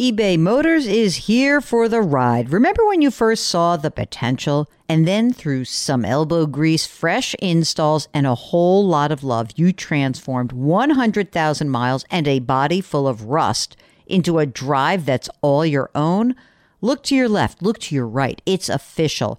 eBay Motors is here for the ride. Remember when you first saw the potential? And then through some elbow grease, fresh installs, and a whole lot of love, you transformed 100,000 miles and a body full of rust into a drive that's all your own? Look to your left, look to your right. It's official.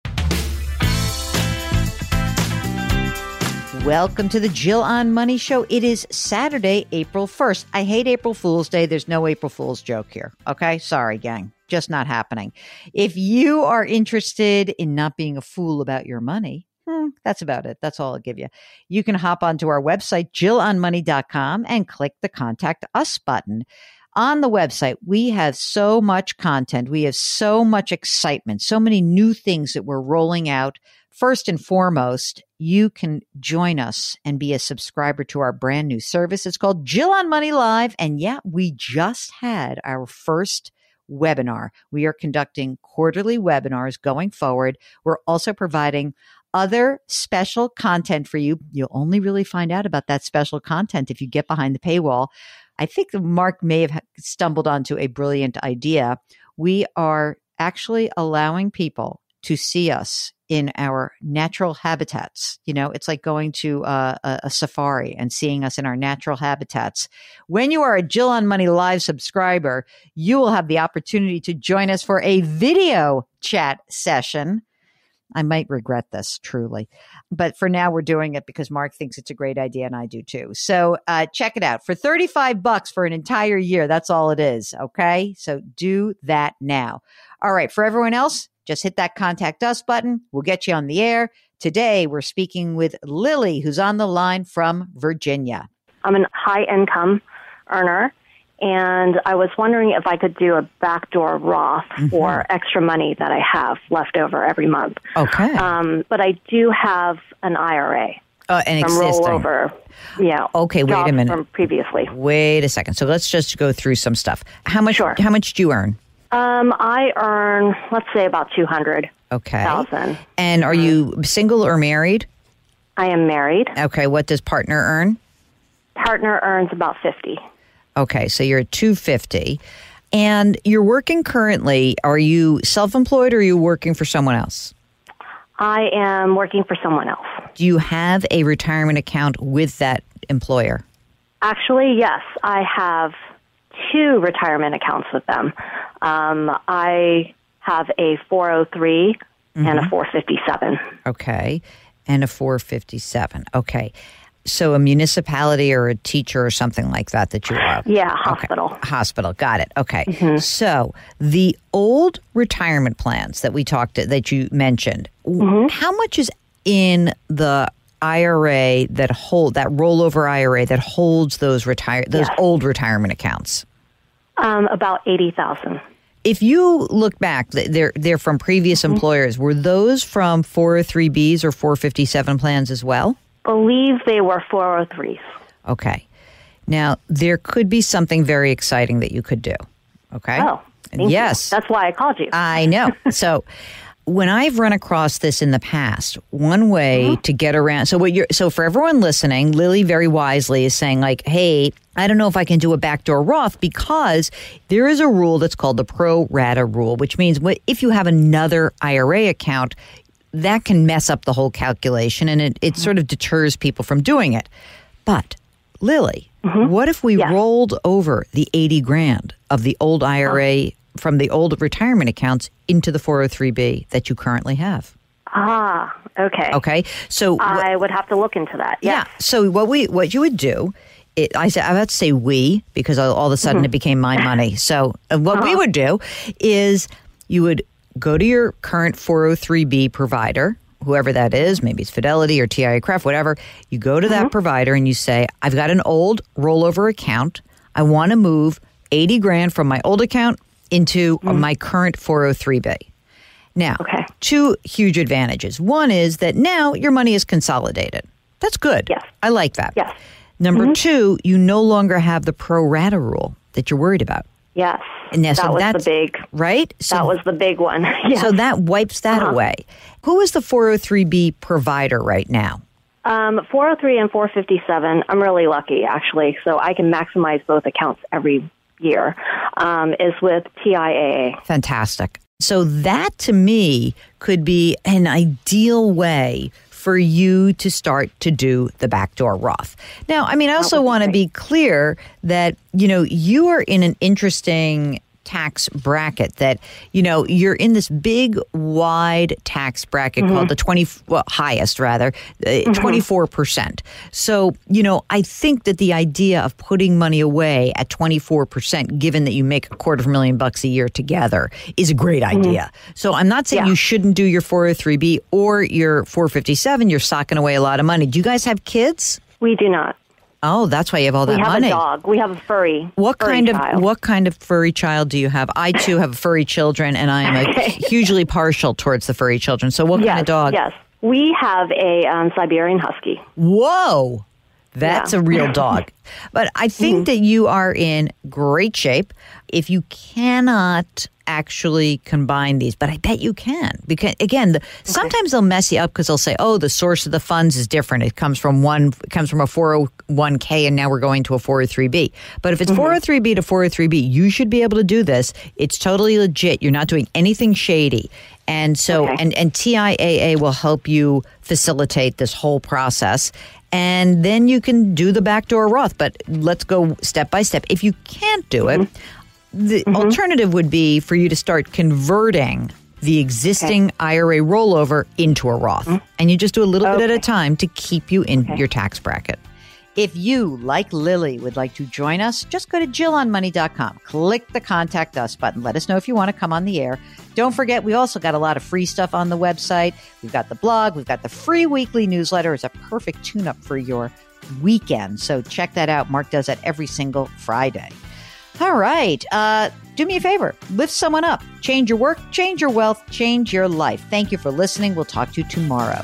Welcome to the Jill on Money Show. It is Saturday, April 1st. I hate April Fool's Day. There's no April Fool's joke here. Okay. Sorry, gang. Just not happening. If you are interested in not being a fool about your money, hmm, that's about it. That's all I'll give you. You can hop onto our website, jillonmoney.com, and click the contact us button on the website, we have so much content. We have so much excitement, so many new things that we're rolling out. First and foremost, you can join us and be a subscriber to our brand new service. It's called Jill on Money Live. And yeah, we just had our first webinar. We are conducting quarterly webinars going forward. We're also providing other special content for you. You'll only really find out about that special content if you get behind the paywall. I think Mark may have stumbled onto a brilliant idea. We are actually allowing people to see us in our natural habitats. You know, it's like going to uh, a, a, safari and seeing us in our natural habitats. When you are a Jill on Money Live subscriber, you will have the opportunity to join us for a video chat session I might regret this truly. But for now, we're doing it because Mark thinks it's a great idea and I do too. So uh, check it out for 35 bucks for an entire year. That's all it is. Okay. So do that now. All right. For everyone else, just hit that contact us button. We'll get you on the air. Today, we're speaking with Lily, who's on the line from Virginia. I'm a high income earner and I was wondering if I could do a backdoor Roth mm-hmm. for extra money that I have left over every month. Okay. Um, but I do have an IRA. Uh, an from existing. rollover. Yeah. Okay. Wait a minute. From previously. Wait a second. So let's just go through some stuff. How much? Sure. How much do you earn? Um, I earn, let's say, about two hundred. Okay. Thousand. And are you single or married? I am married. Okay. What does partner earn? Partner earns about fifty. Okay, so you're at 250. And you're working currently. Are you self employed or are you working for someone else? I am working for someone else. Do you have a retirement account with that employer? Actually, yes. I have two retirement accounts with them. Um, I have a 403 mm-hmm. and a mm-hmm. 457. Okay. And a 457. Okay so a municipality or a teacher or something like that that you are yeah hospital okay. hospital got it okay mm-hmm. so the old retirement plans that we talked to, that you mentioned mm-hmm. how much is in the IRA that hold that rollover IRA that holds those retire those yes. old retirement accounts um, about 80,000 if you look back, they're they're from previous mm-hmm. employers. Were those from 403bs or 457 plans as well? Believe they were 403s. Okay. Now, there could be something very exciting that you could do. Okay. Oh, yes. You. That's why I called you. I know. so, when I've run across this in the past, one way mm-hmm. to get around so what you're so for everyone listening, Lily very wisely is saying like, "Hey, I don't know if I can do a backdoor Roth because there is a rule that's called the pro rata rule, which means if you have another IRA account, that can mess up the whole calculation and it, it sort of deters people from doing it. But, Lily, mm-hmm. what if we yeah. rolled over the 80 grand of the old IRA oh. from the old retirement accounts into the 403B that you currently have? Ah, okay. Okay. So I would have to look into that. Yes. Yeah. So what we what you would do it, I said I have to say we because all, all of a sudden mm-hmm. it became my money. So uh, what uh-huh. we would do is you would go to your current 403b provider, whoever that is, maybe it's Fidelity or TIAA-CREF, whatever. You go to mm-hmm. that provider and you say, I've got an old rollover account. I want to move 80 grand from my old account into mm-hmm. my current 403b. Now, okay. two huge advantages. One is that now your money is consolidated. That's good. Yes. I like that. Yes. Number mm-hmm. two, you no longer have the pro rata rule that you're worried about. Yes. And that so was the big right. So, that was the big one. yes. So that wipes that uh-huh. away. Who is the 403b provider right now? Um, 403 and 457. I'm really lucky actually, so I can maximize both accounts every year. Um, is with TIAA. Fantastic. So that to me could be an ideal way for you to start to do the backdoor Roth. Now, I mean, I also want to be clear that, you know, you are in an interesting tax bracket that you know you're in this big wide tax bracket mm-hmm. called the 20 well, highest rather uh, mm-hmm. 24% so you know i think that the idea of putting money away at 24% given that you make a quarter of a million bucks a year together is a great mm-hmm. idea so i'm not saying yeah. you shouldn't do your 403b or your 457 you're socking away a lot of money do you guys have kids we do not Oh, that's why you have all that money. we have money. a dog. We have a furry. What furry kind child. of what kind of furry child do you have? I too have furry children, and I am a hugely partial towards the furry children. So, what yes, kind of dog? Yes, we have a um, Siberian Husky. Whoa, that's yeah. a real dog. but I think mm-hmm. that you are in great shape. If you cannot actually combine these, but I bet you can because again, the, okay. sometimes they'll mess you up because they'll say, "Oh, the source of the funds is different. It comes from one, it comes from a 401k, and now we're going to a 403b." But if it's mm-hmm. 403b to 403b, you should be able to do this. It's totally legit. You're not doing anything shady. And so, okay. and, and TIAA will help you facilitate this whole process. And then you can do the backdoor Roth. But let's go step by step. If you can't do it, mm-hmm the mm-hmm. alternative would be for you to start converting the existing okay. IRA rollover into a Roth. Mm-hmm. And you just do a little okay. bit at a time to keep you in your tax bracket. If you, like Lily, would like to join us, just go to JillOnMoney.com. Click the contact us button. Let us know if you want to come on the air. Don't forget, we also got a lot of free stuff on the website. We've got the blog, we've got the free weekly newsletter. It's a perfect tune up for your weekend. So check that out. Mark does that every single Friday. All right. Uh, do me a favor lift someone up. Change your work, change your wealth, change your life. Thank you for listening. We'll talk to you tomorrow.